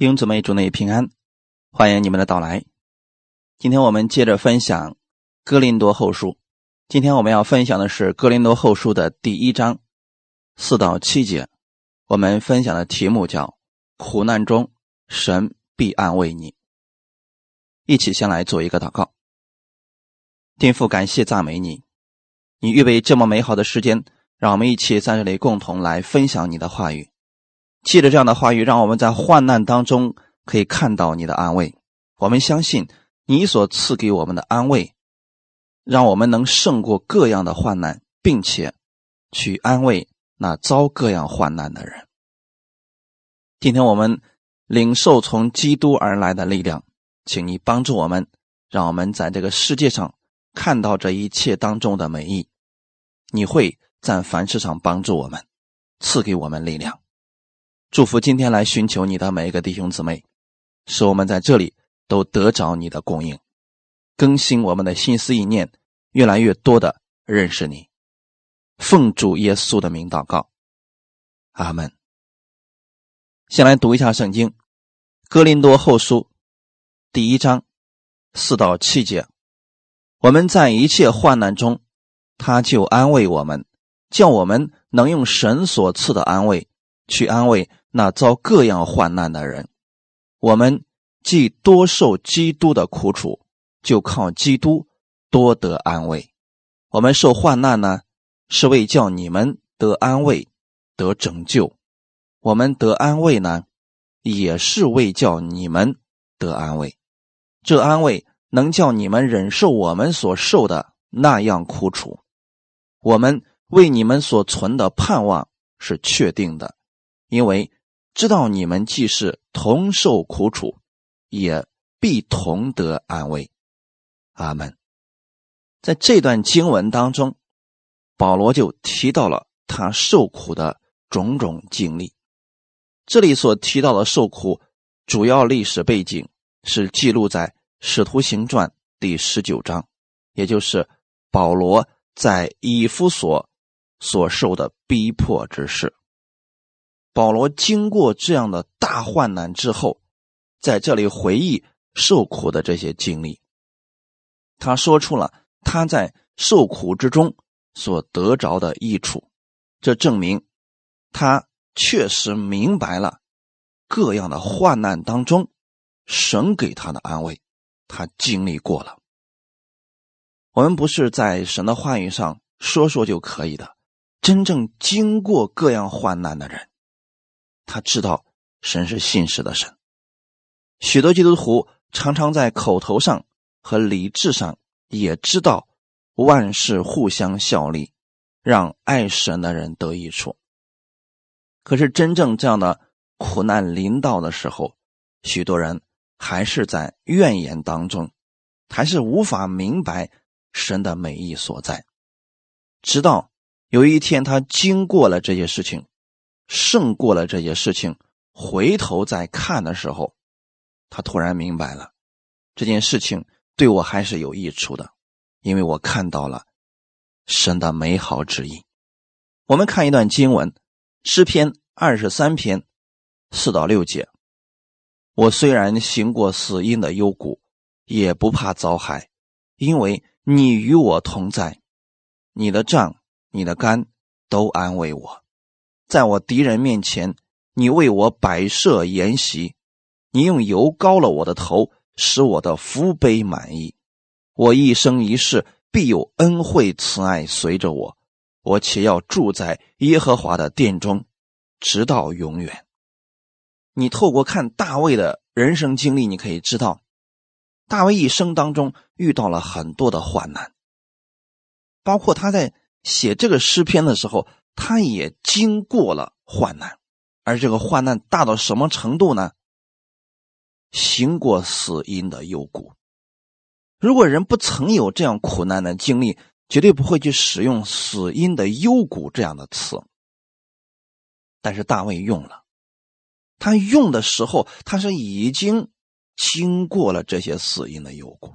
弟兄姊妹，主内平安，欢迎你们的到来。今天我们接着分享《哥林多后书》，今天我们要分享的是《哥林多后书》的第一章四到七节。我们分享的题目叫“苦难中神必安慰你”。一起先来做一个祷告。天父，感谢赞美你，你预备这么美好的时间，让我们一起在这里共同来分享你的话语。借着这样的话语，让我们在患难当中可以看到你的安慰。我们相信你所赐给我们的安慰，让我们能胜过各样的患难，并且去安慰那遭各样患难的人。今天我们领受从基督而来的力量，请你帮助我们，让我们在这个世界上看到这一切当中的美意。你会在凡事上帮助我们，赐给我们力量。祝福今天来寻求你的每一个弟兄姊妹，使我们在这里都得着你的供应，更新我们的心思意念，越来越多的认识你。奉主耶稣的名祷告，阿门。先来读一下圣经，《哥林多后书》第一章四到七节。我们在一切患难中，他就安慰我们，叫我们能用神所赐的安慰去安慰。那遭各样患难的人，我们既多受基督的苦楚，就靠基督多得安慰。我们受患难呢，是为叫你们得安慰、得拯救；我们得安慰呢，也是为叫你们得安慰。这安慰能叫你们忍受我们所受的那样苦楚。我们为你们所存的盼望是确定的，因为。知道你们既是同受苦楚，也必同得安慰。阿门。在这段经文当中，保罗就提到了他受苦的种种经历。这里所提到的受苦，主要历史背景是记录在《使徒行传》第十九章，也就是保罗在以弗所所受的逼迫之事。保罗经过这样的大患难之后，在这里回忆受苦的这些经历，他说出了他在受苦之中所得着的益处，这证明他确实明白了各样的患难当中神给他的安慰，他经历过了。我们不是在神的话语上说说就可以的，真正经过各样患难的人。他知道神是信实的神，许多基督徒常常在口头上和理智上也知道万事互相效力，让爱神的人得益处。可是真正这样的苦难临到的时候，许多人还是在怨言当中，还是无法明白神的美意所在。直到有一天，他经过了这些事情。胜过了这些事情，回头再看的时候，他突然明白了，这件事情对我还是有益处的，因为我看到了神的美好旨意。我们看一段经文，诗篇二十三篇四到六节：我虽然行过死荫的幽谷，也不怕遭害，因为你与我同在，你的杖、你的竿都安慰我。在我敌人面前，你为我摆设筵席，你用油膏了我的头，使我的福杯满意。我一生一世必有恩惠慈爱随着我，我且要住在耶和华的殿中，直到永远。你透过看大卫的人生经历，你可以知道，大卫一生当中遇到了很多的患难，包括他在写这个诗篇的时候。他也经过了患难，而这个患难大到什么程度呢？行过死荫的幽谷。如果人不曾有这样苦难的经历，绝对不会去使用“死荫的幽谷”这样的词。但是大卫用了，他用的时候，他是已经经过了这些死荫的幽谷，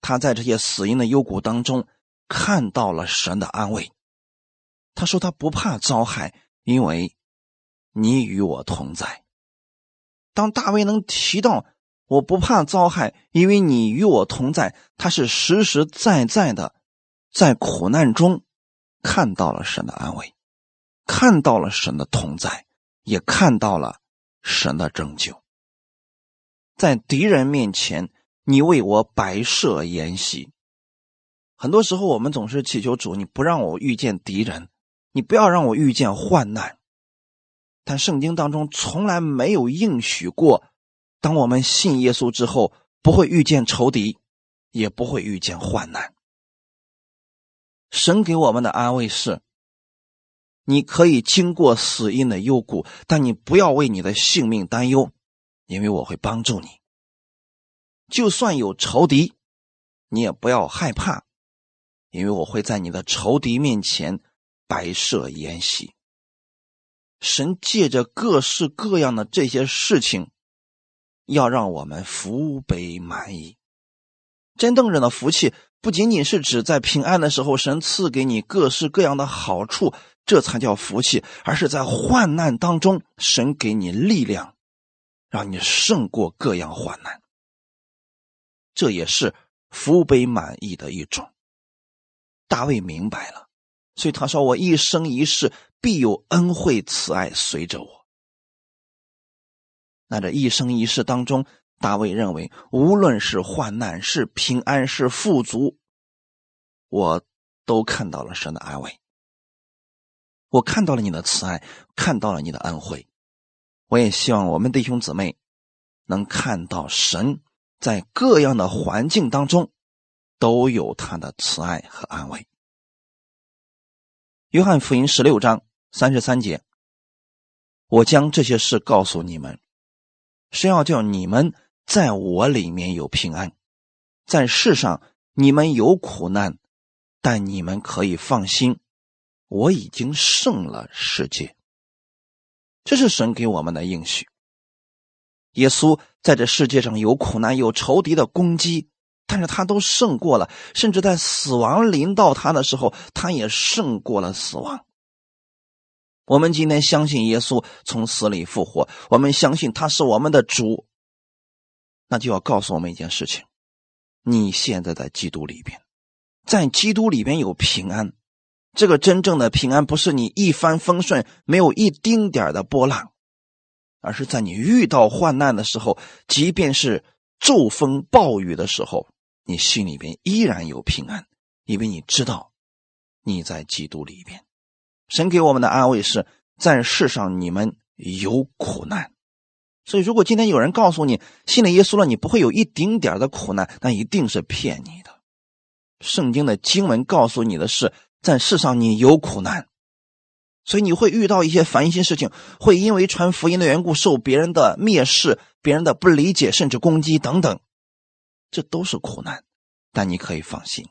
他在这些死荫的幽谷当中看到了神的安慰。他说：“他不怕遭害，因为你与我同在。当大卫能提到“我不怕遭害，因为你与我同在”，他是实实在在的在苦难中看到了神的安慰，看到了神的同在，也看到了神的拯救。在敌人面前，你为我摆设筵席。很多时候，我们总是祈求主，你不让我遇见敌人，你不要让我遇见患难。但圣经当中从来没有应许过，当我们信耶稣之后，不会遇见仇敌，也不会遇见患难。神给我们的安慰是：你可以经过死荫的幽谷，但你不要为你的性命担忧。因为我会帮助你，就算有仇敌，你也不要害怕，因为我会在你的仇敌面前摆设筵席。神借着各式各样的这些事情，要让我们福杯满溢。真正人的福气，不仅仅是指在平安的时候，神赐给你各式各样的好处，这才叫福气，而是在患难当中，神给你力量。让你胜过各样患难，这也是福杯满溢的一种。大卫明白了，所以他说：“我一生一世必有恩惠慈爱随着我。”那这一生一世当中，大卫认为，无论是患难、是平安、是富足，我都看到了神的安慰，我看到了你的慈爱，看到了你的恩惠。我也希望我们弟兄姊妹能看到神在各样的环境当中都有他的慈爱和安慰。约翰福音十六章三十三节，我将这些事告诉你们，是要叫你们在我里面有平安，在世上你们有苦难，但你们可以放心，我已经胜了世界。这是神给我们的应许。耶稣在这世界上有苦难、有仇敌的攻击，但是他都胜过了。甚至在死亡临到他的时候，他也胜过了死亡。我们今天相信耶稣从死里复活，我们相信他是我们的主，那就要告诉我们一件事情：你现在在基督里边，在基督里边有平安。这个真正的平安，不是你一帆风顺，没有一丁点的波浪，而是在你遇到患难的时候，即便是骤风暴雨的时候，你心里边依然有平安，因为你知道你在基督里边。神给我们的安慰是在世上你们有苦难，所以如果今天有人告诉你信了耶稣了，你不会有一丁点的苦难，那一定是骗你的。圣经的经文告诉你的是。在世上，你有苦难，所以你会遇到一些烦心事情，会因为传福音的缘故受别人的蔑视、别人的不理解，甚至攻击等等，这都是苦难。但你可以放心，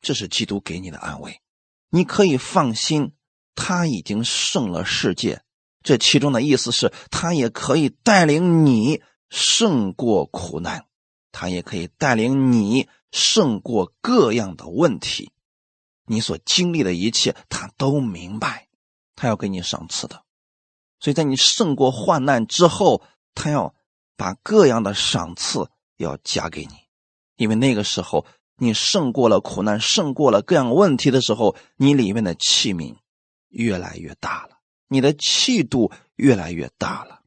这是基督给你的安慰。你可以放心，他已经胜了世界。这其中的意思是他也可以带领你胜过苦难，他也可以带领你胜过各样的问题。你所经历的一切，他都明白，他要给你赏赐的。所以在你胜过患难之后，他要把各样的赏赐要加给你，因为那个时候你胜过了苦难，胜过了各样问题的时候，你里面的器皿越来越大了，你的气度越来越大了。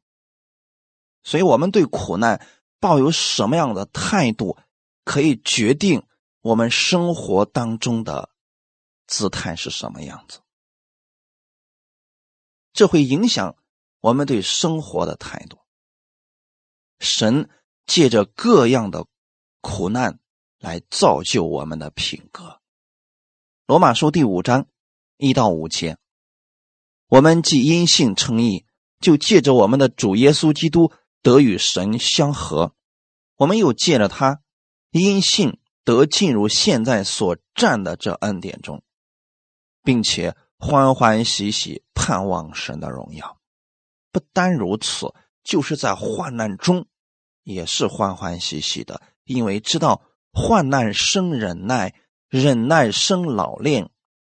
所以，我们对苦难抱有什么样的态度，可以决定我们生活当中的。姿态是什么样子？这会影响我们对生活的态度。神借着各样的苦难来造就我们的品格。罗马书第五章一到五节，我们既因信称义，就借着我们的主耶稣基督得与神相合；我们又借着他因信得进入现在所占的这恩典中。并且欢欢喜喜盼望神的荣耀，不单如此，就是在患难中也是欢欢喜喜的，因为知道患难生忍耐，忍耐生老练，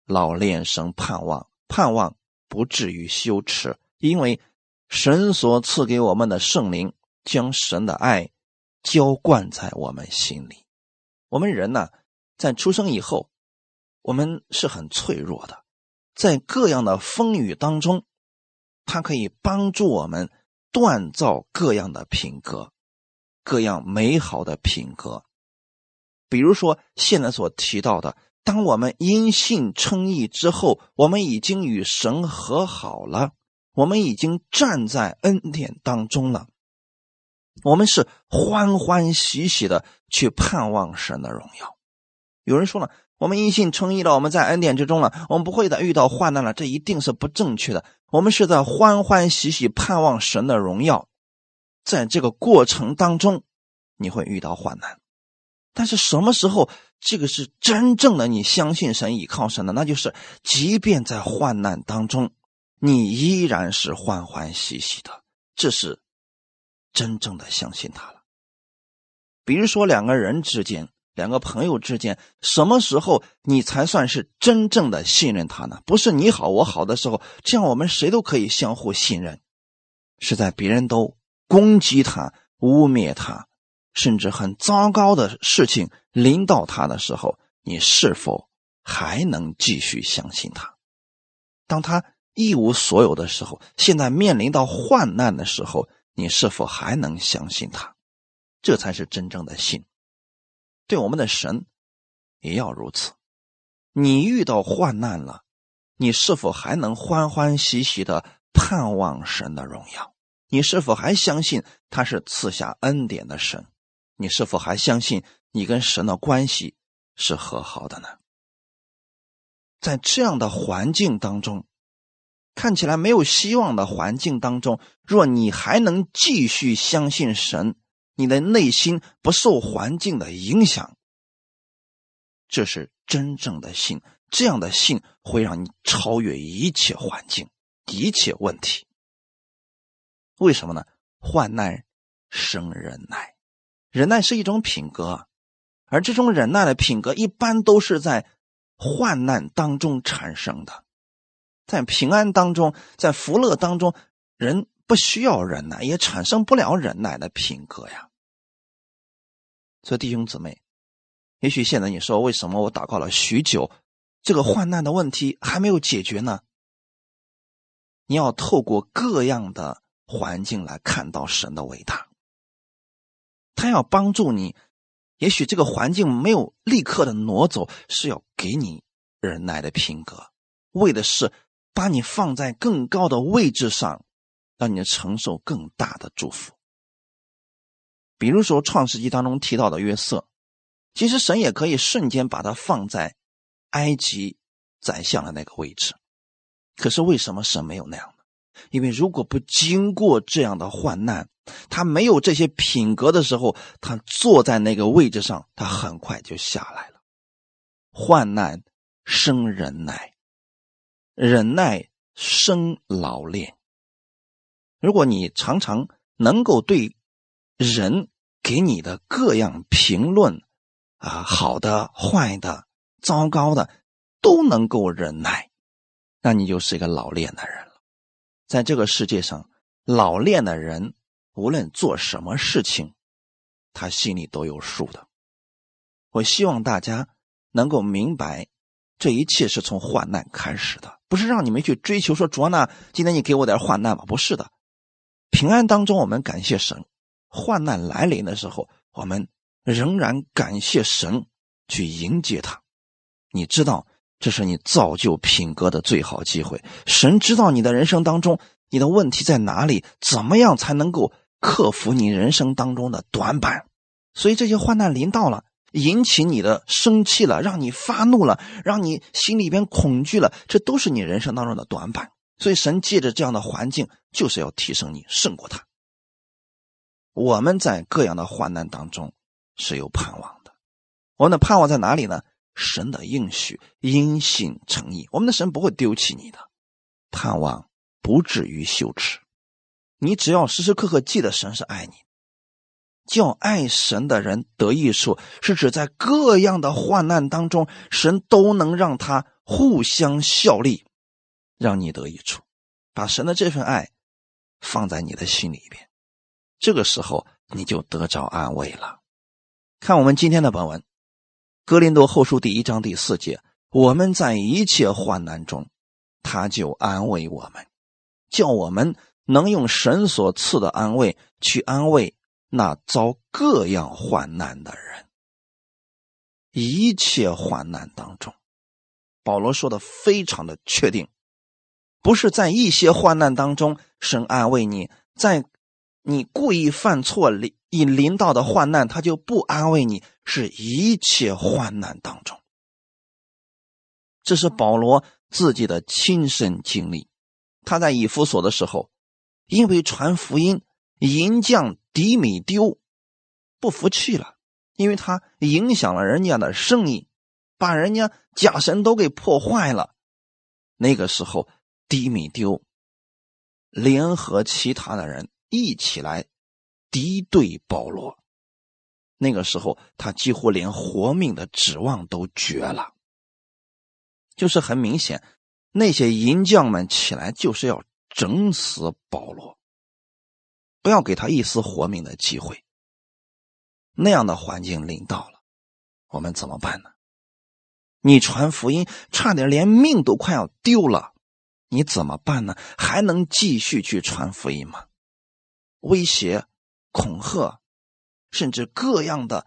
老练生盼望，盼望不至于羞耻，因为神所赐给我们的圣灵，将神的爱浇灌在我们心里。我们人呢，在出生以后，我们是很脆弱的，在各样的风雨当中，它可以帮助我们锻造各样的品格，各样美好的品格。比如说，现在所提到的，当我们因信称义之后，我们已经与神和好了，我们已经站在恩典当中了，我们是欢欢喜喜的去盼望神的荣耀。有人说了，我们因信称义了，我们在恩典之中了，我们不会再遇到患难了，这一定是不正确的。我们是在欢欢喜喜盼望神的荣耀，在这个过程当中，你会遇到患难。但是什么时候这个是真正的你相信神、倚靠神的？那就是即便在患难当中，你依然是欢欢喜喜的，这是真正的相信他了。比如说两个人之间、两个朋友之间，什么时候你才算是真正的信任他呢？不是你好我好的时候，这样我们谁都可以相互信任，是在别人都攻击他、污蔑他。甚至很糟糕的事情临到他的时候，你是否还能继续相信他？当他一无所有的时候，现在面临到患难的时候，你是否还能相信他？这才是真正的信。对我们的神也要如此。你遇到患难了，你是否还能欢欢喜喜的盼望神的荣耀？你是否还相信他是赐下恩典的神？你是否还相信你跟神的关系是和好的呢？在这样的环境当中，看起来没有希望的环境当中，若你还能继续相信神，你的内心不受环境的影响，这是真正的信。这样的信会让你超越一切环境、一切问题。为什么呢？患难生忍耐。忍耐是一种品格，而这种忍耐的品格一般都是在患难当中产生的，在平安当中，在福乐当中，人不需要忍耐，也产生不了忍耐的品格呀。所以弟兄姊妹，也许现在你说，为什么我祷告了许久，这个患难的问题还没有解决呢？你要透过各样的环境来看到神的伟大。他要帮助你，也许这个环境没有立刻的挪走，是要给你忍耐的品格，为的是把你放在更高的位置上，让你承受更大的祝福。比如说《创世纪》当中提到的约瑟，其实神也可以瞬间把他放在埃及宰相的那个位置，可是为什么神没有那样？因为如果不经过这样的患难，他没有这些品格的时候，他坐在那个位置上，他很快就下来了。患难生忍耐，忍耐生老练。如果你常常能够对人给你的各样评论，啊，好的、坏的、糟糕的，都能够忍耐，那你就是一个老练的人了。在这个世界上，老练的人。无论做什么事情，他心里都有数的。我希望大家能够明白，这一切是从患难开始的，不是让你们去追求说卓娜，今天你给我点患难吧？不是的，平安当中我们感谢神，患难来临的时候，我们仍然感谢神去迎接他。你知道，这是你造就品格的最好机会。神知道你的人生当中。你的问题在哪里？怎么样才能够克服你人生当中的短板？所以这些患难临到了，引起你的生气了，让你发怒了，让你心里边恐惧了，这都是你人生当中的短板。所以神借着这样的环境，就是要提升你，胜过他。我们在各样的患难当中是有盼望的。我们的盼望在哪里呢？神的应许，因信诚意，我们的神不会丢弃你的。盼望。不至于羞耻，你只要时时刻刻记得神是爱你，叫爱神的人得益处，是指在各样的患难当中，神都能让他互相效力，让你得益处，把神的这份爱放在你的心里边，这个时候你就得着安慰了。看我们今天的本文，《格林多后书》第一章第四节：我们在一切患难中，他就安慰我们，叫我们能用神所赐的安慰去安慰那遭各样患难的人。一切患难当中，保罗说的非常的确定，不是在一些患难当中神安慰你，在你故意犯错里以临到的患难，他就不安慰你，是一切患难当中。这是保罗自己的亲身经历。他在以弗所的时候，因为传福音，银匠迪米丢不服气了。因为他影响了人家的生意，把人家假神都给破坏了。那个时候，迪米丢联合其他的人一起来敌对保罗。那个时候，他几乎连活命的指望都绝了。就是很明显，那些银匠们起来就是要整死保罗，不要给他一丝活命的机会。那样的环境临到了，我们怎么办呢？你传福音差点连命都快要丢了，你怎么办呢？还能继续去传福音吗？威胁、恐吓，甚至各样的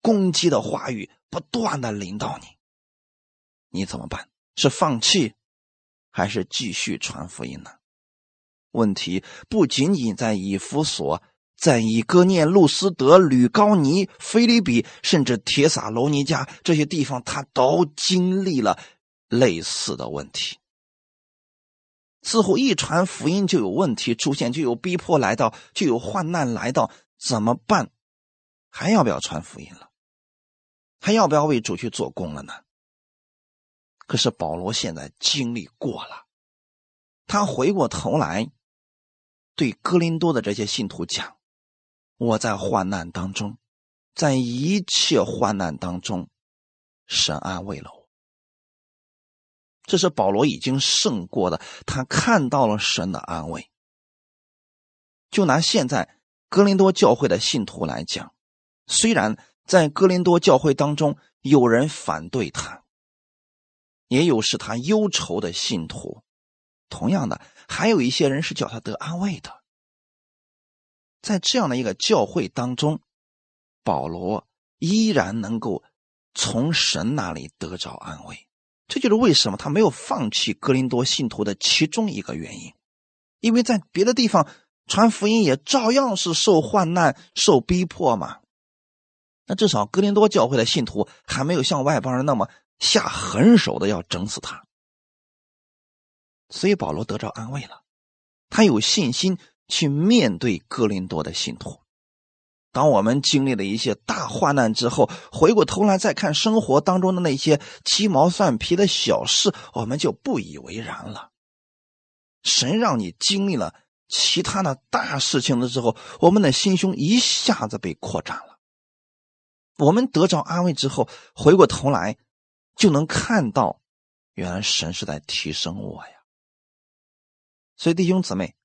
攻击的话语不断的临到你，你怎么办？是放弃，还是继续传福音呢？问题不仅仅在以弗所。在以哥念、路斯德、吕高尼、菲利比，甚至铁撒罗尼加这些地方，他都经历了类似的问题。似乎一传福音就有问题出现，就有逼迫来到，就有患难来到，怎么办？还要不要传福音了？还要不要为主去做工了呢？可是保罗现在经历过了，他回过头来对哥林多的这些信徒讲。我在患难当中，在一切患难当中，神安慰了我。这是保罗已经胜过的，他看到了神的安慰。就拿现在哥林多教会的信徒来讲，虽然在哥林多教会当中有人反对他，也有使他忧愁的信徒，同样的，还有一些人是叫他得安慰的。在这样的一个教会当中，保罗依然能够从神那里得着安慰，这就是为什么他没有放弃格林多信徒的其中一个原因。因为在别的地方传福音也照样是受患难、受逼迫嘛。那至少格林多教会的信徒还没有像外邦人那么下狠手的要整死他，所以保罗得着安慰了，他有信心。去面对哥林多的信徒。当我们经历了一些大患难之后，回过头来再看生活当中的那些鸡毛蒜皮的小事，我们就不以为然了。神让你经历了其他的大事情的时候，我们的心胸一下子被扩展了。我们得着安慰之后，回过头来就能看到，原来神是在提升我呀。所以弟兄姊妹。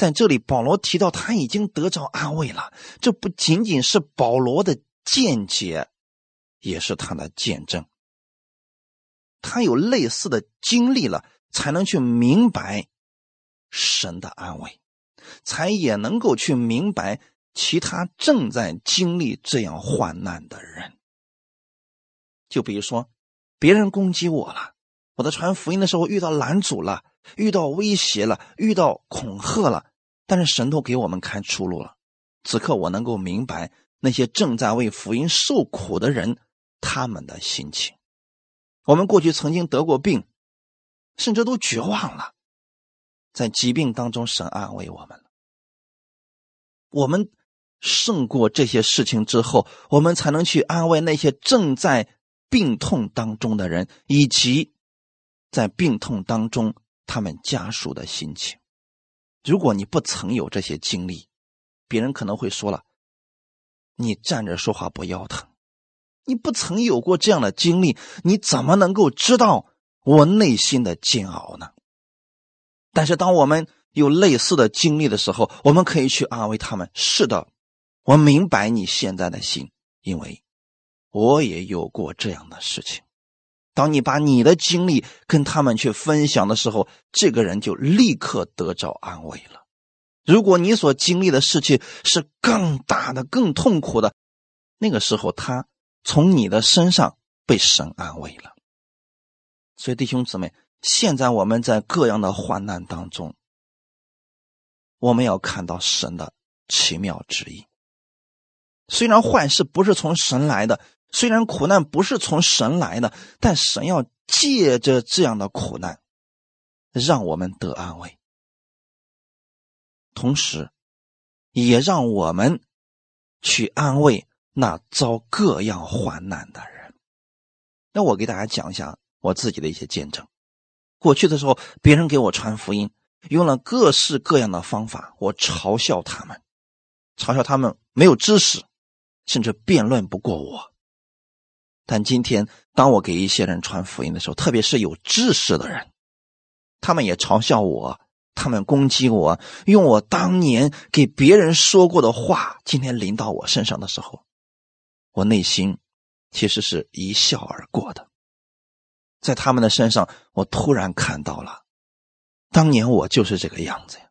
在这里，保罗提到他已经得着安慰了。这不仅仅是保罗的见解，也是他的见证。他有类似的经历了，才能去明白神的安慰，才也能够去明白其他正在经历这样患难的人。就比如说，别人攻击我了，我在传福音的时候遇到拦阻了。遇到威胁了，遇到恐吓了，但是神都给我们开出路了。此刻我能够明白那些正在为福音受苦的人他们的心情。我们过去曾经得过病，甚至都绝望了，在疾病当中，神安慰我们了。我们胜过这些事情之后，我们才能去安慰那些正在病痛当中的人，以及在病痛当中。他们家属的心情，如果你不曾有这些经历，别人可能会说了：“你站着说话不腰疼。”你不曾有过这样的经历，你怎么能够知道我内心的煎熬呢？但是，当我们有类似的经历的时候，我们可以去安慰他们：“是的，我明白你现在的心，因为我也有过这样的事情。”当你把你的经历跟他们去分享的时候，这个人就立刻得着安慰了。如果你所经历的事情是更大的、更痛苦的，那个时候他从你的身上被神安慰了。所以弟兄姊妹，现在我们在各样的患难当中，我们要看到神的奇妙旨意。虽然坏事不是从神来的。虽然苦难不是从神来的，但神要借着这样的苦难，让我们得安慰，同时，也让我们去安慰那遭各样患难的人。那我给大家讲一下我自己的一些见证。过去的时候，别人给我传福音，用了各式各样的方法，我嘲笑他们，嘲笑他们没有知识，甚至辩论不过我。但今天，当我给一些人传福音的时候，特别是有知识的人，他们也嘲笑我，他们攻击我，用我当年给别人说过的话，今天临到我身上的时候，我内心其实是一笑而过的。在他们的身上，我突然看到了，当年我就是这个样子呀。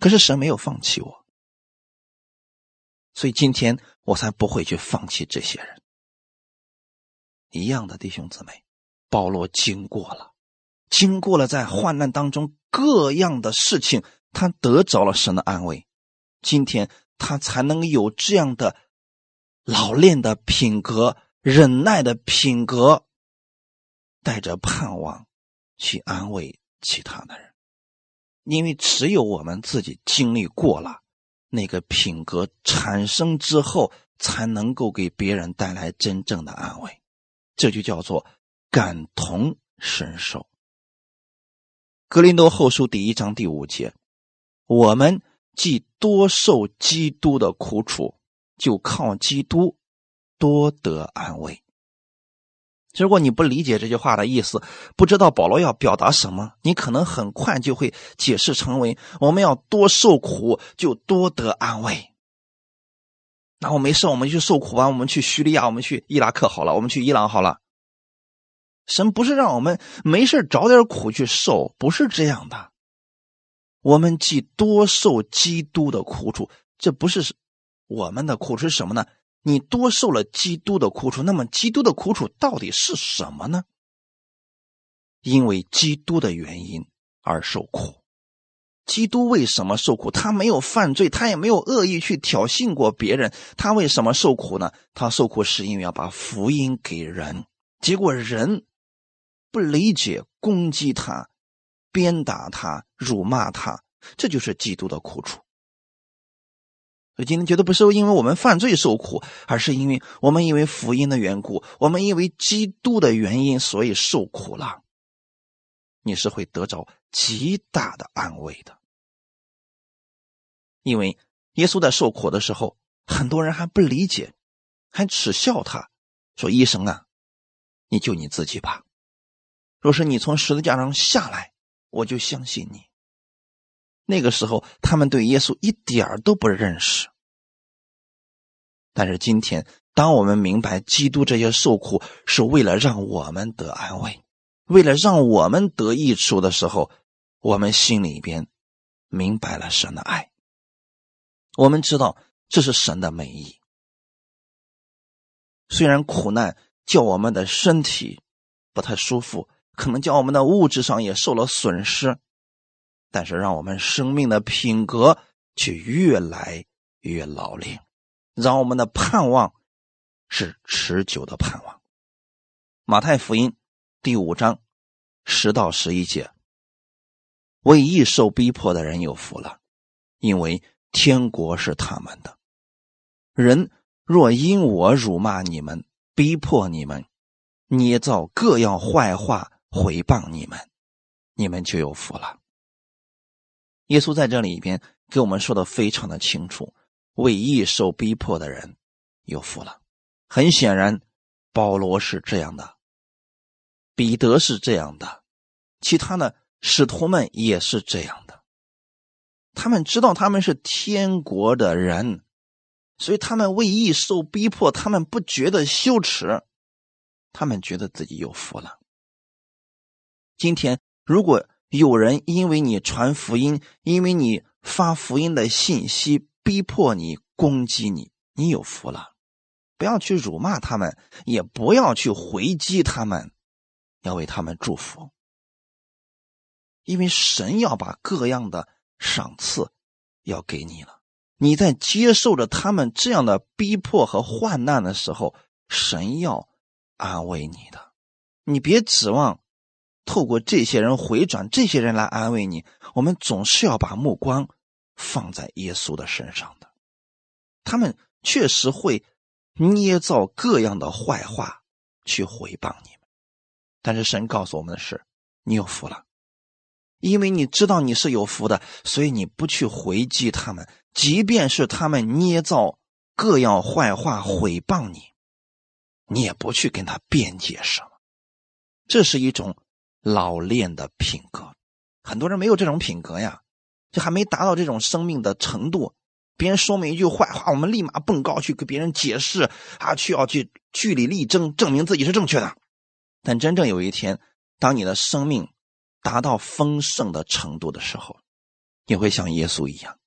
可是神没有放弃我，所以今天我才不会去放弃这些人。一样的弟兄姊妹，保罗经过了，经过了在患难当中各样的事情，他得着了神的安慰，今天他才能有这样的老练的品格、忍耐的品格，带着盼望去安慰其他的人。因为只有我们自己经历过了那个品格产生之后，才能够给别人带来真正的安慰。这就叫做感同身受。格林多后书第一章第五节，我们既多受基督的苦楚，就靠基督多得安慰。如果你不理解这句话的意思，不知道保罗要表达什么，你可能很快就会解释成为我们要多受苦，就多得安慰。那我没事，我们去受苦吧。我们去叙利亚，我们去伊拉克好了，我们去伊朗好了。神不是让我们没事找点苦去受，不是这样的。我们既多受基督的苦楚，这不是我们的苦是什么呢？你多受了基督的苦楚，那么基督的苦楚到底是什么呢？因为基督的原因而受苦。基督为什么受苦？他没有犯罪，他也没有恶意去挑衅过别人。他为什么受苦呢？他受苦是因为要把福音给人，结果人不理解，攻击他，鞭打他，辱骂他，这就是基督的苦楚。所以今天觉得不是因为我们犯罪受苦，而是因为我们因为福音的缘故，我们因为基督的原因，所以受苦了。你是会得着极大的安慰的。因为耶稣在受苦的时候，很多人还不理解，还耻笑他，说：“医生啊，你救你自己吧。若是你从十字架上下来，我就相信你。”那个时候，他们对耶稣一点都不认识。但是今天，当我们明白基督这些受苦是为了让我们得安慰，为了让我们得益处的时候，我们心里边明白了神的爱。我们知道这是神的美意。虽然苦难叫我们的身体不太舒服，可能叫我们的物质上也受了损失，但是让我们生命的品格却越来越老练，让我们的盼望是持久的盼望。马太福音第五章十到十一节：为义受逼迫的人有福了，因为。天国是他们的。人若因我辱骂你们、逼迫你们、捏造各样坏话回谤你们，你们就有福了。耶稣在这里边给我们说的非常的清楚：为义受逼迫的人有福了。很显然，保罗是这样的，彼得是这样的，其他的使徒们也是这样的。他们知道他们是天国的人，所以他们为义受逼迫，他们不觉得羞耻，他们觉得自己有福了。今天，如果有人因为你传福音，因为你发福音的信息，逼迫你、攻击你，你有福了。不要去辱骂他们，也不要去回击他们，要为他们祝福。因为神要把各样的赏赐要给你了。你在接受着他们这样的逼迫和患难的时候，神要安慰你的。你别指望透过这些人回转，这些人来安慰你。我们总是要把目光放在耶稣的身上的。他们确实会。捏造各样的坏话去回谤你们，但是神告诉我们的是：你有福了，因为你知道你是有福的，所以你不去回击他们，即便是他们捏造各样坏话毁谤你，你也不去跟他辩解什么。这是一种老练的品格，很多人没有这种品格呀，就还没达到这种生命的程度。别人说每一句坏话，我们立马蹦高去给别人解释啊，去要去据理力争，证明自己是正确的。但真正有一天，当你的生命达到丰盛的程度的时候，你会像耶稣一样，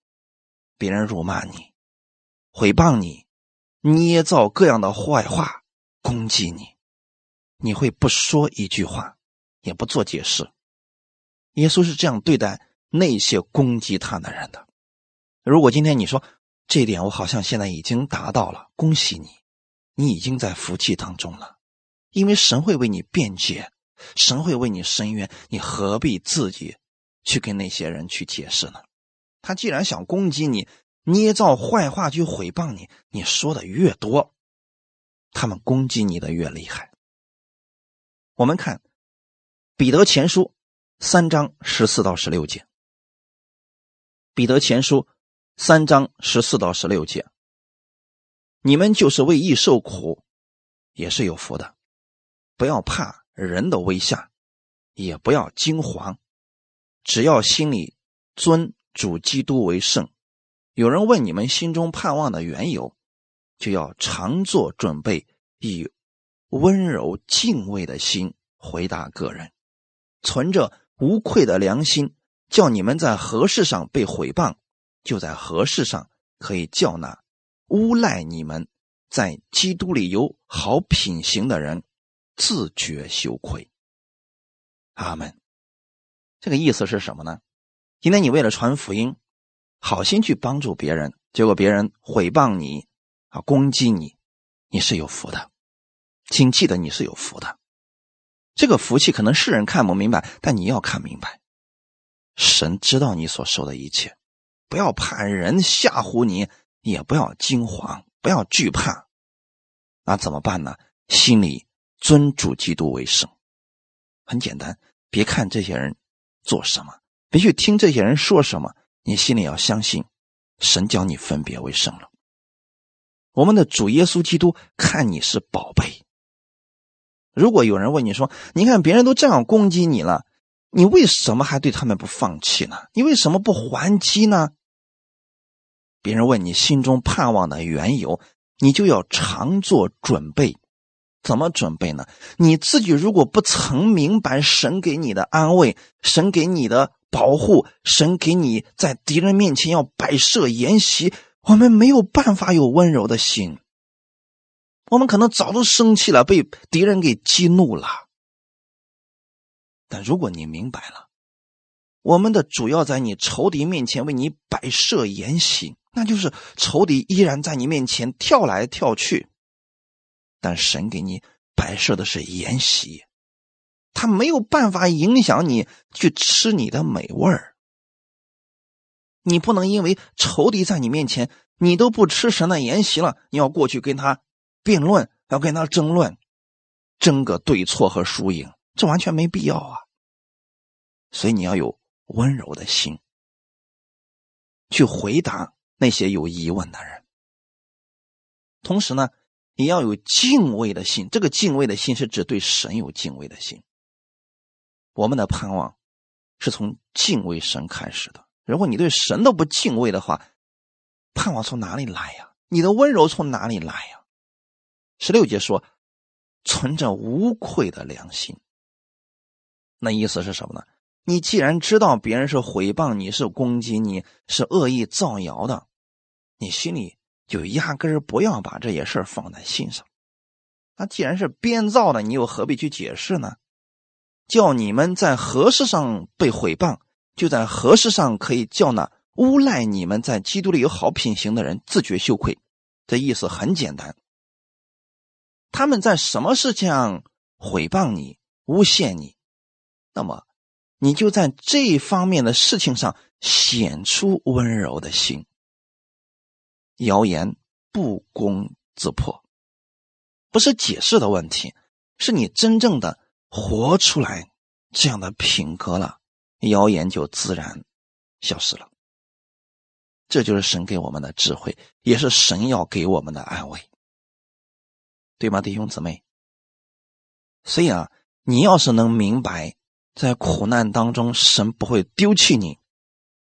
别人辱骂你、诽谤你、捏造各样的坏话攻击你，你会不说一句话，也不做解释。耶稣是这样对待那些攻击他的人的。如果今天你说这一点，我好像现在已经达到了，恭喜你，你已经在福气当中了，因为神会为你辩解，神会为你伸冤，你何必自己去跟那些人去解释呢？他既然想攻击你，捏造坏话去毁谤你，你说的越多，他们攻击你的越厉害。我们看彼得前书三章十四到十六节，彼得前书。三章十四到十六节，你们就是为义受苦，也是有福的。不要怕人的威吓，也不要惊惶，只要心里尊主基督为圣。有人问你们心中盼望的缘由，就要常做准备，以温柔敬畏的心回答个人，存着无愧的良心，叫你们在何事上被毁谤。就在何事上可以叫那诬赖你们在基督里有好品行的人自觉羞愧。阿门。这个意思是什么呢？今天你为了传福音，好心去帮助别人，结果别人毁谤你啊，攻击你，你是有福的。请记得你是有福的。这个福气可能世人看不明白，但你要看明白。神知道你所受的一切。不要怕人吓唬你，也不要惊慌，不要惧怕。那怎么办呢？心里尊主基督为圣，很简单。别看这些人做什么，别去听这些人说什么，你心里要相信，神将你分别为圣了。我们的主耶稣基督看你是宝贝。如果有人问你说：“你看别人都这样攻击你了，你为什么还对他们不放弃呢？你为什么不还击呢？”别人问你心中盼望的缘由，你就要常做准备。怎么准备呢？你自己如果不曾明白神给你的安慰，神给你的保护，神给你在敌人面前要摆设筵席，我们没有办法有温柔的心。我们可能早都生气了，被敌人给激怒了。但如果你明白了，我们的主要在你仇敌面前为你摆设筵席。那就是仇敌依然在你面前跳来跳去，但神给你摆设的是筵席，他没有办法影响你去吃你的美味儿。你不能因为仇敌在你面前，你都不吃神的筵席了，你要过去跟他辩论，要跟他争论，争个对错和输赢，这完全没必要啊。所以你要有温柔的心，去回答。那些有疑问的人，同时呢，你要有敬畏的心。这个敬畏的心是指对神有敬畏的心。我们的盼望是从敬畏神开始的。如果你对神都不敬畏的话，盼望从哪里来呀？你的温柔从哪里来呀？十六节说，存着无愧的良心。那意思是什么呢？你既然知道别人是诽谤你、是攻击你、是恶意造谣的，你心里就压根儿不要把这些事儿放在心上。那既然是编造的，你又何必去解释呢？叫你们在何事上被毁谤，就在何事上可以叫那诬赖你们在基督里有好品行的人自觉羞愧。这意思很简单，他们在什么事情上毁谤你、诬陷你，那么你就在这方面的事情上显出温柔的心。谣言不攻自破，不是解释的问题，是你真正的。活出来这样的品格了，谣言就自然消失了。这就是神给我们的智慧，也是神要给我们的安慰，对吗，弟兄姊妹？所以啊，你要是能明白，在苦难当中，神不会丢弃你，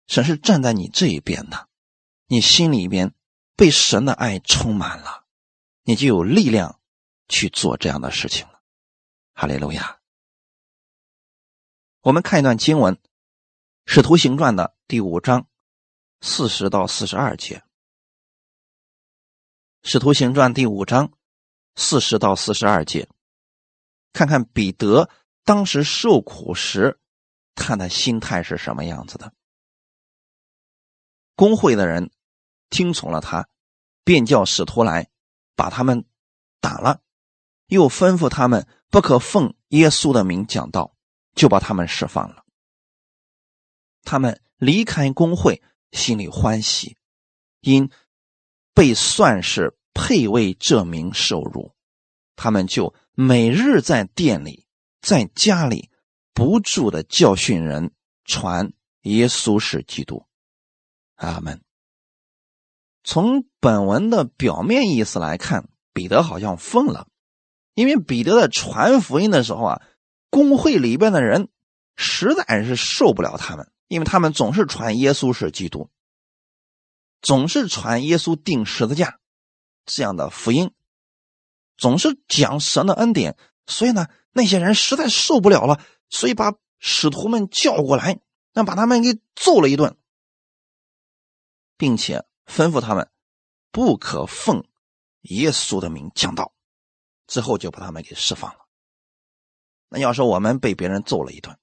神是站在你这一边的，你心里边被神的爱充满了，你就有力量去做这样的事情了。哈利路亚。我们看一段经文，《使徒行传》的第五章四十到四十二节，《使徒行传》第五章四十到四十二节，看看彼得当时受苦时他的心态是什么样子的。工会的人听从了他，便叫使徒来把他们打了，又吩咐他们不可奉耶稣的名讲道。就把他们释放了。他们离开工会，心里欢喜，因被算是配为这名受辱。他们就每日在店里，在家里不住的教训人，传耶稣是基督。阿门。从本文的表面意思来看，彼得好像疯了，因为彼得在传福音的时候啊。工会里边的人实在是受不了他们，因为他们总是传耶稣是基督，总是传耶稣钉十字架这样的福音，总是讲神的恩典，所以呢，那些人实在受不了了，所以把使徒们叫过来，那把他们给揍了一顿，并且吩咐他们不可奉耶稣的名讲道，之后就把他们给释放了。那要是我们被别人揍了一顿，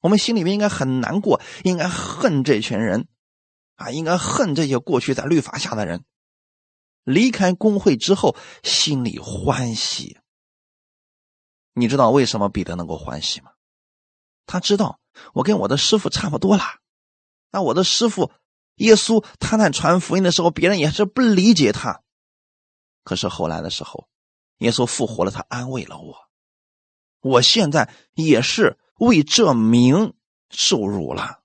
我们心里面应该很难过，应该恨这群人，啊，应该恨这些过去在律法下的人。离开工会之后，心里欢喜。你知道为什么彼得能够欢喜吗？他知道我跟我的师傅差不多了。那我的师傅耶稣，他在传福音的时候，别人也是不理解他。可是后来的时候，耶稣复活了，他安慰了我。我现在也是为这名受辱了，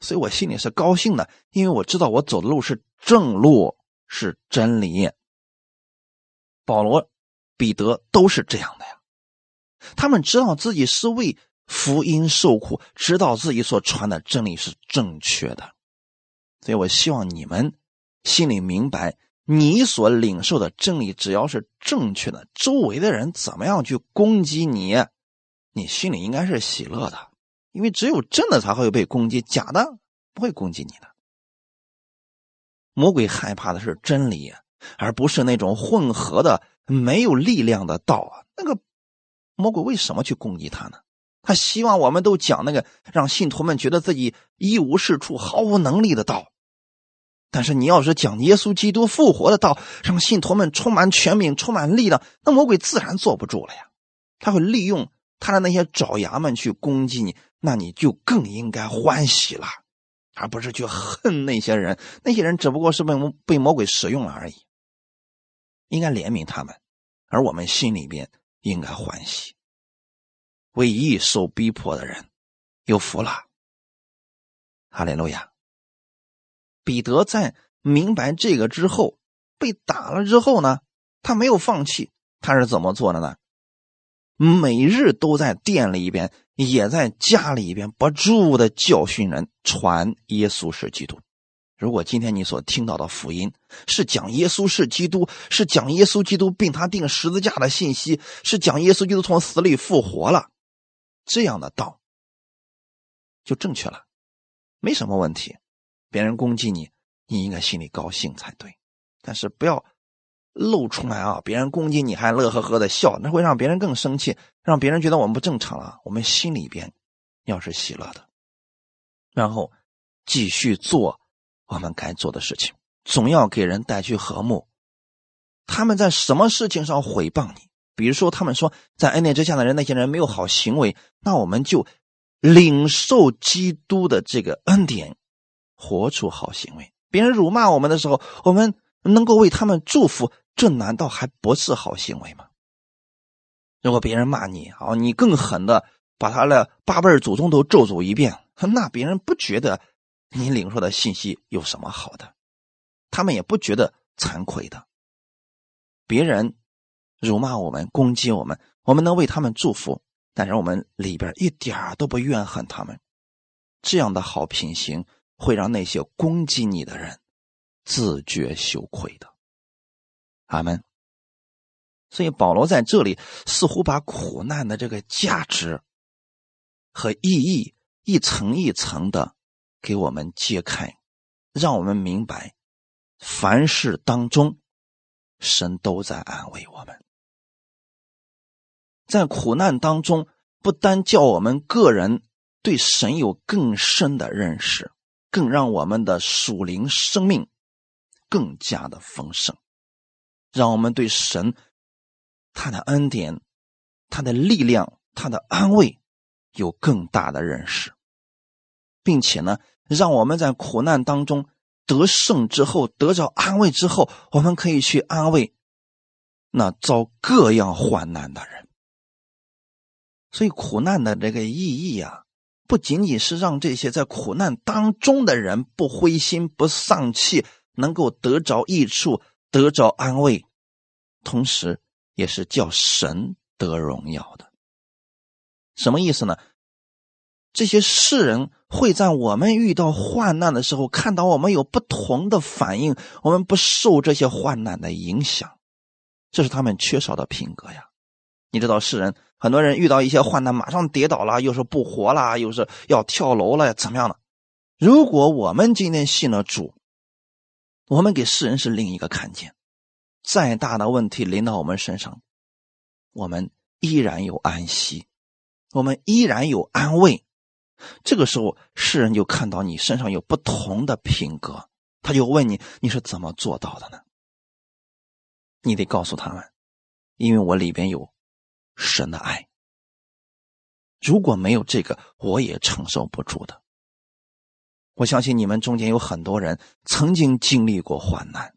所以我心里是高兴的，因为我知道我走的路是正路，是真理。保罗、彼得都是这样的呀，他们知道自己是为福音受苦，知道自己所传的真理是正确的，所以我希望你们心里明白，你所领受的真理只要是正确的，周围的人怎么样去攻击你。你心里应该是喜乐的，因为只有真的才会被攻击，假的不会攻击你的。魔鬼害怕的是真理，而不是那种混合的、没有力量的道啊。那个魔鬼为什么去攻击他呢？他希望我们都讲那个让信徒们觉得自己一无是处、毫无能力的道。但是你要是讲耶稣基督复活的道，让信徒们充满权柄、充满力量，那魔鬼自然坐不住了呀。他会利用。他的那些爪牙们去攻击你，那你就更应该欢喜了，而不是去恨那些人。那些人只不过是被被魔鬼使用了而已，应该怜悯他们，而我们心里边应该欢喜。为义受逼迫的人有福了。哈利路亚。彼得在明白这个之后，被打了之后呢，他没有放弃，他是怎么做的呢？每日都在店里边，也在家里边不住的教训人，传耶稣是基督。如果今天你所听到的福音是讲耶稣是基督，是讲耶稣基督并他钉十字架的信息，是讲耶稣基督从死里复活了，这样的道就正确了，没什么问题。别人攻击你，你应该心里高兴才对，但是不要露出来啊！别人攻击你还乐呵呵的笑，那会让别人更生气，让别人觉得我们不正常了。我们心里边要是喜乐的，然后继续做。我们该做的事情，总要给人带去和睦。他们在什么事情上毁谤你？比如说，他们说在恩典之下的人，那些人没有好行为，那我们就领受基督的这个恩典，活出好行为。别人辱骂我们的时候，我们能够为他们祝福，这难道还不是好行为吗？如果别人骂你，啊，你更狠的把他的八辈祖宗都咒诅一遍，那别人不觉得？你领受的信息有什么好的？他们也不觉得惭愧的。别人辱骂我们、攻击我们，我们能为他们祝福，但是我们里边一点都不怨恨他们。这样的好品行会让那些攻击你的人自觉羞愧的。阿门。所以保罗在这里似乎把苦难的这个价值和意义一层一层的。给我们揭开，让我们明白，凡事当中，神都在安慰我们。在苦难当中，不单叫我们个人对神有更深的认识，更让我们的属灵生命更加的丰盛，让我们对神他的恩典、他的力量、他的安慰有更大的认识，并且呢。让我们在苦难当中得胜之后，得着安慰之后，我们可以去安慰那遭各样患难的人。所以，苦难的这个意义啊，不仅仅是让这些在苦难当中的人不灰心、不丧气，能够得着益处、得着安慰，同时也是叫神得荣耀的。什么意思呢？这些世人会在我们遇到患难的时候，看到我们有不同的反应，我们不受这些患难的影响，这是他们缺少的品格呀。你知道，世人很多人遇到一些患难，马上跌倒了，又是不活了，又是要跳楼了，怎么样的？如果我们今天信了主，我们给世人是另一个看见，再大的问题临到我们身上，我们依然有安息，我们依然有安慰。这个时候，世人就看到你身上有不同的品格，他就问你：你是怎么做到的呢？你得告诉他们，因为我里边有神的爱。如果没有这个，我也承受不住的。我相信你们中间有很多人曾经经历过患难，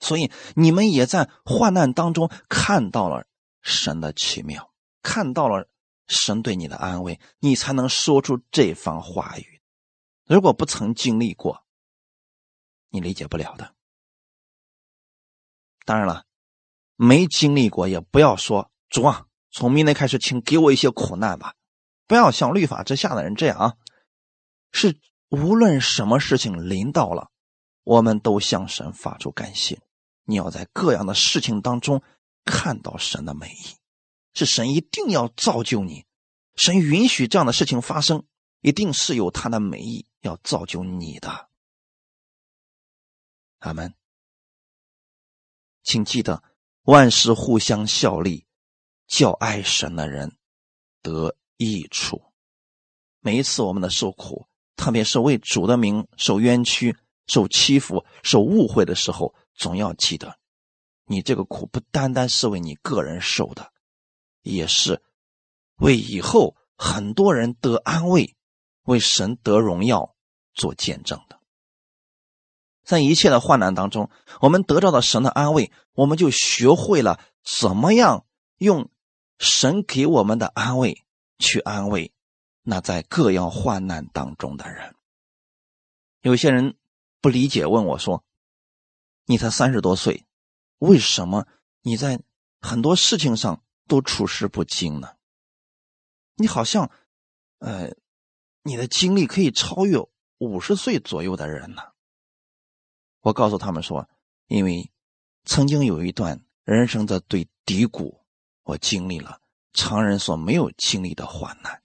所以你们也在患难当中看到了神的奇妙，看到了。神对你的安慰，你才能说出这番话语。如果不曾经历过，你理解不了的。当然了，没经历过也不要说主啊，从明天开始，请给我一些苦难吧。不要像律法之下的人这样啊，是无论什么事情临到了，我们都向神发出感谢。你要在各样的事情当中看到神的美意。是神一定要造就你，神允许这样的事情发生，一定是有他的美意要造就你的。阿门。请记得，万事互相效力，叫爱神的人得益处。每一次我们的受苦，特别是为主的名受冤屈、受欺负、受误会的时候，总要记得，你这个苦不单单是为你个人受的。也是为以后很多人得安慰，为神得荣耀做见证的。在一切的患难当中，我们得到的神的安慰，我们就学会了怎么样用神给我们的安慰去安慰那在各样患难当中的人。有些人不理解，问我说：“你才三十多岁，为什么你在很多事情上？”都处事不惊呢？你好像，呃，你的经历可以超越五十岁左右的人呢。我告诉他们说，因为曾经有一段人生的对低谷，我经历了常人所没有经历的患难，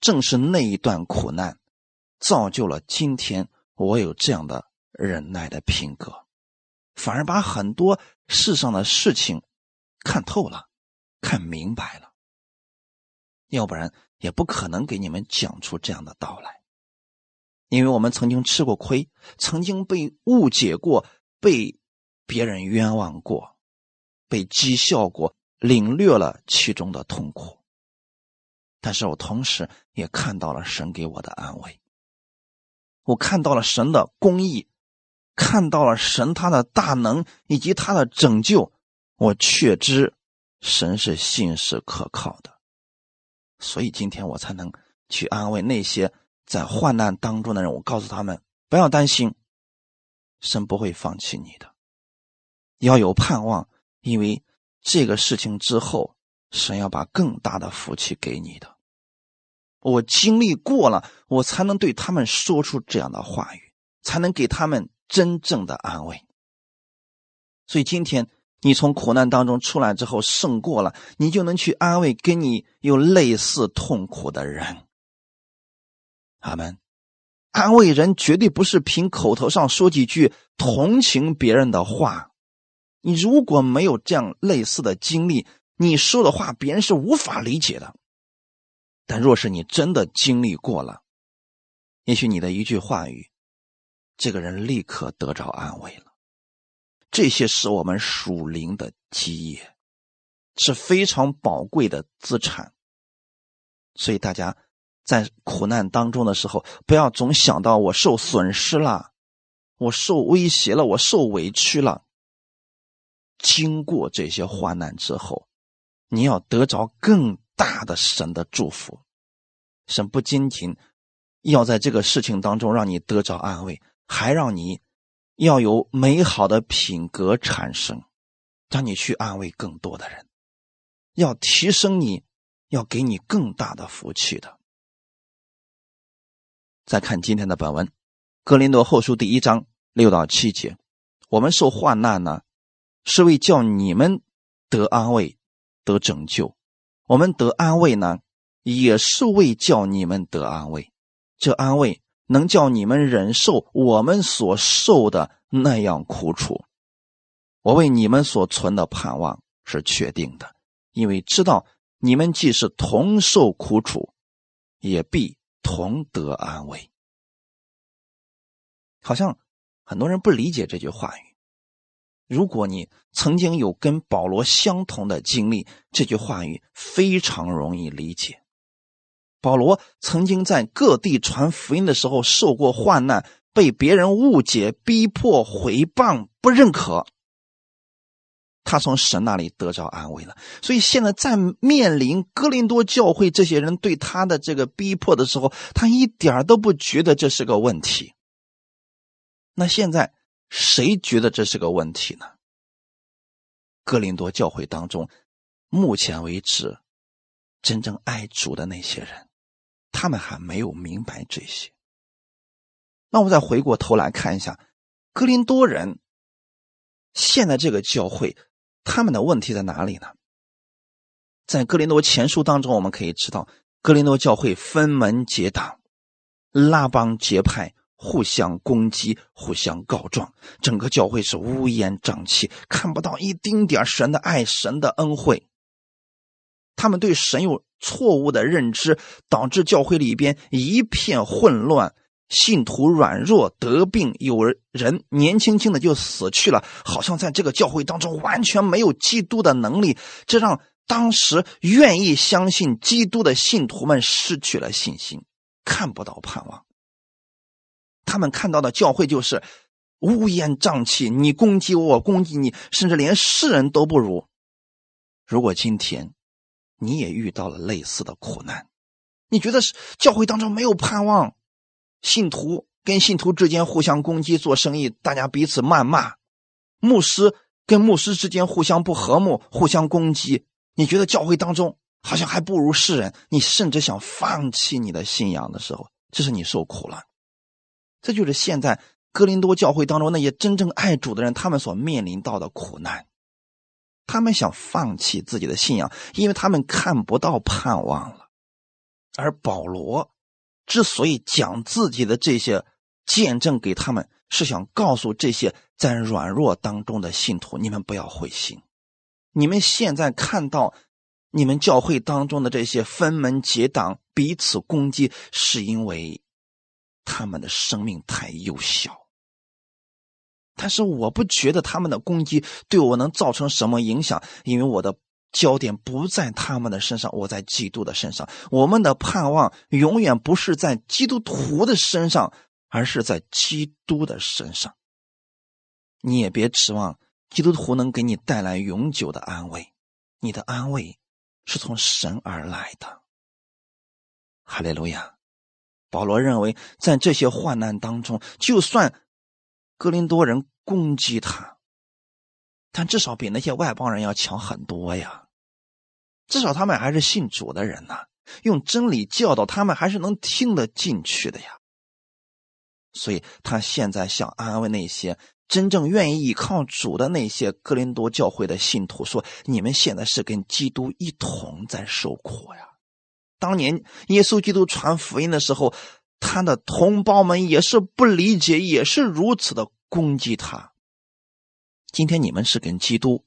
正是那一段苦难，造就了今天我有这样的忍耐的品格，反而把很多世上的事情看透了，看明白了。要不然也不可能给你们讲出这样的道来。因为我们曾经吃过亏，曾经被误解过，被别人冤枉过，被讥笑过，领略了其中的痛苦。但是我同时也看到了神给我的安慰，我看到了神的公义，看到了神他的大能以及他的拯救，我确知神是信实可靠的，所以今天我才能去安慰那些。在患难当中的人，我告诉他们不要担心，神不会放弃你的，要有盼望，因为这个事情之后，神要把更大的福气给你的。我经历过了，我才能对他们说出这样的话语，才能给他们真正的安慰。所以今天你从苦难当中出来之后，胜过了，你就能去安慰跟你有类似痛苦的人。阿门安慰人绝对不是凭口头上说几句同情别人的话。你如果没有这样类似的经历，你说的话别人是无法理解的。但若是你真的经历过了，也许你的一句话语，这个人立刻得着安慰了。这些是我们属灵的基业，是非常宝贵的资产。所以大家。在苦难当中的时候，不要总想到我受损失了，我受威胁了，我受委屈了。经过这些患难之后，你要得着更大的神的祝福。神不仅仅要在这个事情当中让你得着安慰，还让你要有美好的品格产生，让你去安慰更多的人，要提升你，要给你更大的福气的。再看今天的本文，《格林多后书》第一章六到七节，我们受患难呢，是为叫你们得安慰、得拯救；我们得安慰呢，也是为叫你们得安慰。这安慰能叫你们忍受我们所受的那样苦楚。我为你们所存的盼望是确定的，因为知道你们既是同受苦楚，也必。同得安慰，好像很多人不理解这句话语。如果你曾经有跟保罗相同的经历，这句话语非常容易理解。保罗曾经在各地传福音的时候受过患难，被别人误解、逼迫、毁谤、不认可。他从神那里得着安慰了，所以现在在面临哥林多教会这些人对他的这个逼迫的时候，他一点都不觉得这是个问题。那现在谁觉得这是个问题呢？哥林多教会当中，目前为止，真正爱主的那些人，他们还没有明白这些。那我们再回过头来看一下，哥林多人现在这个教会。他们的问题在哪里呢？在格林多前书当中，我们可以知道，格林多教会分门结党、拉帮结派，互相攻击、互相告状，整个教会是乌烟瘴气，看不到一丁点神的爱、神的恩惠。他们对神有错误的认知，导致教会里边一片混乱。信徒软弱得病，有人年轻轻的就死去了，好像在这个教会当中完全没有基督的能力，这让当时愿意相信基督的信徒们失去了信心，看不到盼望。他们看到的教会就是乌烟瘴气，你攻击我，我攻击你，甚至连世人都不如。如果今天你也遇到了类似的苦难，你觉得是教会当中没有盼望？信徒跟信徒之间互相攻击，做生意大家彼此谩骂；牧师跟牧师之间互相不和睦，互相攻击；你觉得教会当中好像还不如世人，你甚至想放弃你的信仰的时候，这是你受苦了。这就是现在哥林多教会当中那些真正爱主的人，他们所面临到的苦难。他们想放弃自己的信仰，因为他们看不到盼望了。而保罗之所以讲自己的这些见证给他们，是想告诉这些在软弱当中的信徒：你们不要灰心。你们现在看到你们教会当中的这些分门结党、彼此攻击，是因为他们的生命太幼小。但是我不觉得他们的攻击对我能造成什么影响，因为我的焦点不在他们的身上，我在基督的身上。我们的盼望永远不是在基督徒的身上，而是在基督的身上。你也别指望基督徒能给你带来永久的安慰，你的安慰是从神而来的。哈利路亚！保罗认为，在这些患难当中，就算。格林多人攻击他，但至少比那些外邦人要强很多呀。至少他们还是信主的人呐，用真理教导他们还是能听得进去的呀。所以他现在想安慰那些真正愿意依靠主的那些格林多教会的信徒，说：你们现在是跟基督一同在受苦呀。当年耶稣基督传福音的时候。他的同胞们也是不理解，也是如此的攻击他。今天你们是跟基督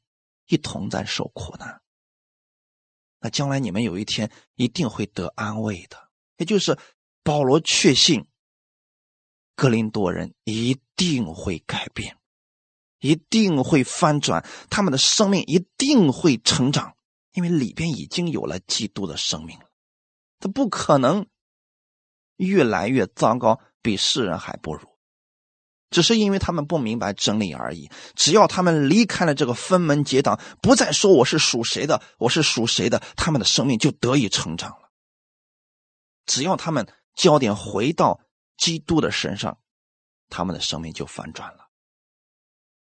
一同在受苦难，那将来你们有一天一定会得安慰的。也就是保罗确信，格林多人一定会改变，一定会翻转，他们的生命一定会成长，因为里边已经有了基督的生命了，他不可能。越来越糟糕，比世人还不如，只是因为他们不明白真理而已。只要他们离开了这个分门结党，不再说我是属谁的，我是属谁的，他们的生命就得以成长了。只要他们焦点回到基督的身上，他们的生命就反转了。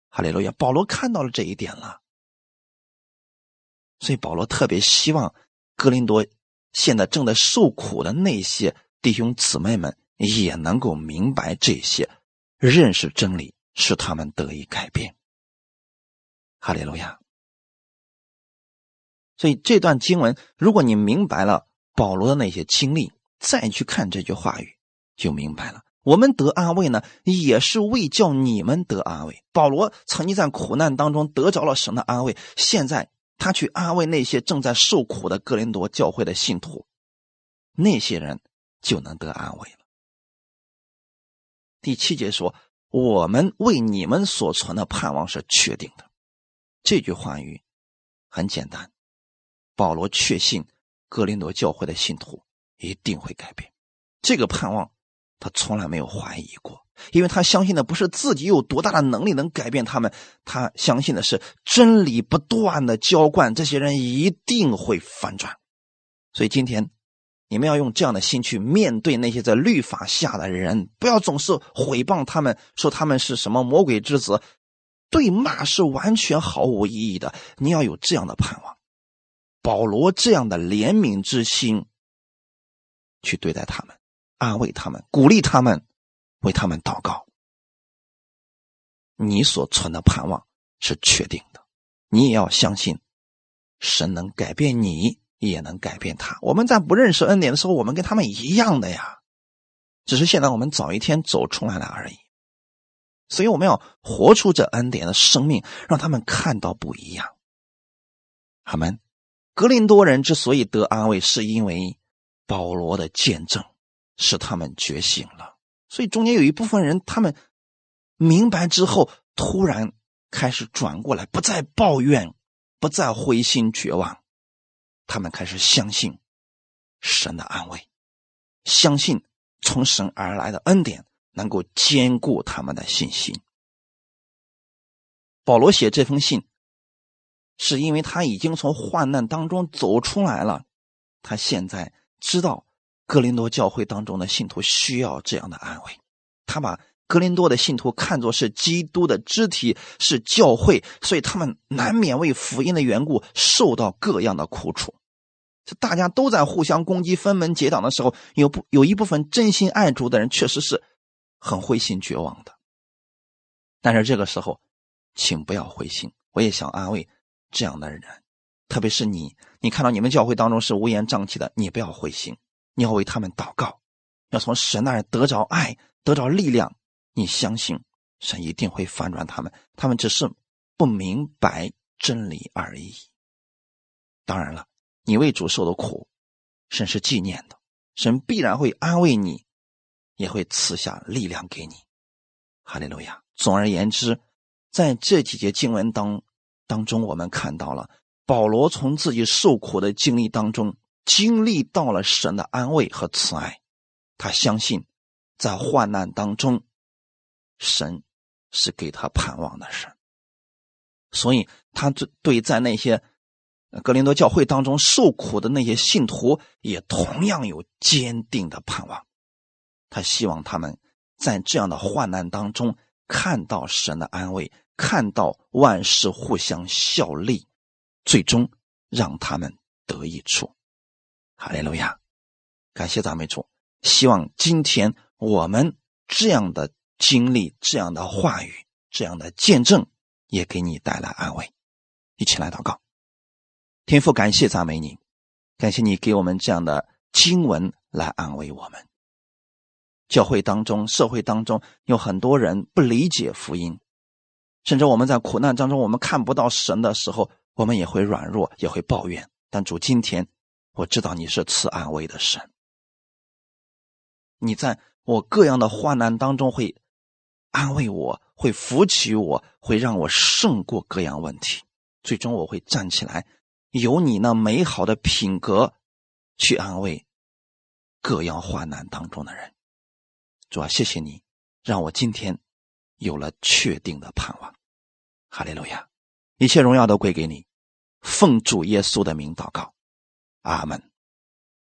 哈利路亚！保罗看到了这一点了，所以保罗特别希望哥林多现在正在受苦的那些。弟兄姊妹们也能够明白这些，认识真理，使他们得以改变。哈利路亚！所以这段经文，如果你明白了保罗的那些经历，再去看这句话语，就明白了。我们得安慰呢，也是为叫你们得安慰。保罗曾经在苦难当中得着了神的安慰，现在他去安慰那些正在受苦的哥林多教会的信徒，那些人。就能得安慰了。第七节说：“我们为你们所存的盼望是确定的。”这句话语很简单，保罗确信格林多教会的信徒一定会改变。这个盼望他从来没有怀疑过，因为他相信的不是自己有多大的能力能改变他们，他相信的是真理不断的浇灌，这些人一定会反转。所以今天。你们要用这样的心去面对那些在律法下的人，不要总是毁谤他们，说他们是什么魔鬼之子，对骂是完全毫无意义的。你要有这样的盼望，保罗这样的怜悯之心去对待他们，安慰他们，鼓励他们，为他们祷告。你所存的盼望是确定的，你也要相信神能改变你。也能改变他。我们在不认识恩典的时候，我们跟他们一样的呀，只是现在我们早一天走出来了而已。所以我们要活出这恩典的生命，让他们看到不一样。他们格林多人之所以得安慰，是因为保罗的见证使他们觉醒了。所以中间有一部分人，他们明白之后，突然开始转过来，不再抱怨，不再灰心绝望。他们开始相信神的安慰，相信从神而来的恩典能够坚固他们的信心。保罗写这封信，是因为他已经从患难当中走出来了，他现在知道格林多教会当中的信徒需要这样的安慰，他把格林多的信徒看作是基督的肢体，是教会，所以他们难免为福音的缘故受到各样的苦楚。这大家都在互相攻击、分门结党的时候，有不有一部分真心爱主的人，确实是很灰心绝望的。但是这个时候，请不要灰心。我也想安慰这样的人，特别是你，你看到你们教会当中是乌烟瘴气的，你不要灰心，你要为他们祷告，要从神那儿得着爱，得着力量。你相信神一定会反转他们，他们只是不明白真理而已。当然了。你为主受的苦，神是纪念的，神必然会安慰你，也会赐下力量给你。哈利路亚。总而言之，在这几节经文当当中，我们看到了保罗从自己受苦的经历当中，经历到了神的安慰和慈爱。他相信，在患难当中，神是给他盼望的神，所以他对对在那些。格林多教会当中受苦的那些信徒也同样有坚定的盼望，他希望他们在这样的患难当中看到神的安慰，看到万事互相效力，最终让他们得益处。哈利路亚，感谢赞美主。希望今天我们这样的经历、这样的话语、这样的见证，也给你带来安慰。一起来祷告。天父，感谢赞美你，感谢你给我们这样的经文来安慰我们。教会当中、社会当中有很多人不理解福音，甚至我们在苦难当中，我们看不到神的时候，我们也会软弱，也会抱怨。但主，今天我知道你是赐安慰的神，你在我各样的患难当中会安慰我，会扶起我，会让我胜过各样问题，最终我会站起来。有你那美好的品格，去安慰各样患难当中的人。主啊，谢谢你，让我今天有了确定的盼望。哈利路亚，一切荣耀都归给你。奉主耶稣的名祷告，阿门。